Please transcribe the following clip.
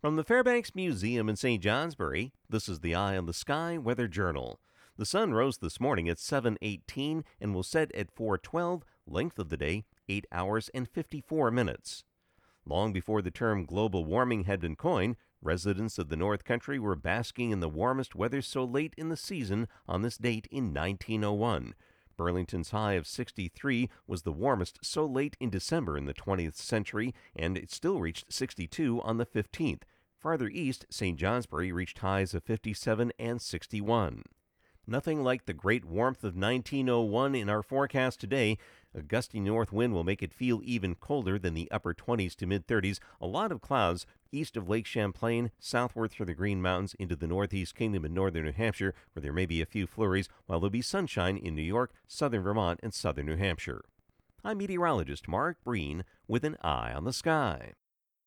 From the Fairbanks Museum in St. Johnsbury, this is the Eye on the Sky Weather Journal. The sun rose this morning at 7:18 and will set at 4:12. Length of the day 8 hours and 54 minutes. Long before the term global warming had been coined, residents of the North Country were basking in the warmest weather so late in the season on this date in 1901. Burlington's high of 63 was the warmest so late in December in the 20th century, and it still reached 62 on the 15th. Farther east, St. Johnsbury reached highs of 57 and 61. Nothing like the great warmth of 1901 in our forecast today. A gusty north wind will make it feel even colder than the upper 20s to mid 30s. A lot of clouds east of Lake Champlain, southward through the Green Mountains into the Northeast Kingdom and northern New Hampshire, where there may be a few flurries, while there'll be sunshine in New York, southern Vermont, and southern New Hampshire. I'm meteorologist Mark Breen with an eye on the sky.